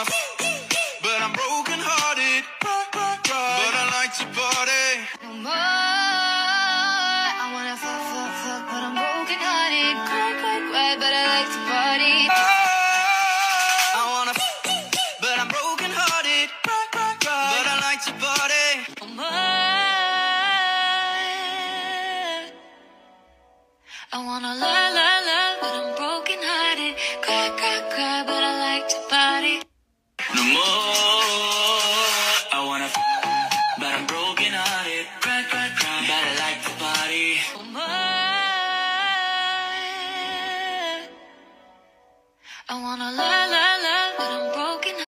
wanna But I'm But I like to party. No more. I wanna fuck, fuck, fuck But I'm broken hearted Cry, cry, cry But I like to party. I wanna lie, lie No more. I wanna, f- but I'm broken hearted. Cry, cry, cry, but I like to party. Oh my. I wanna la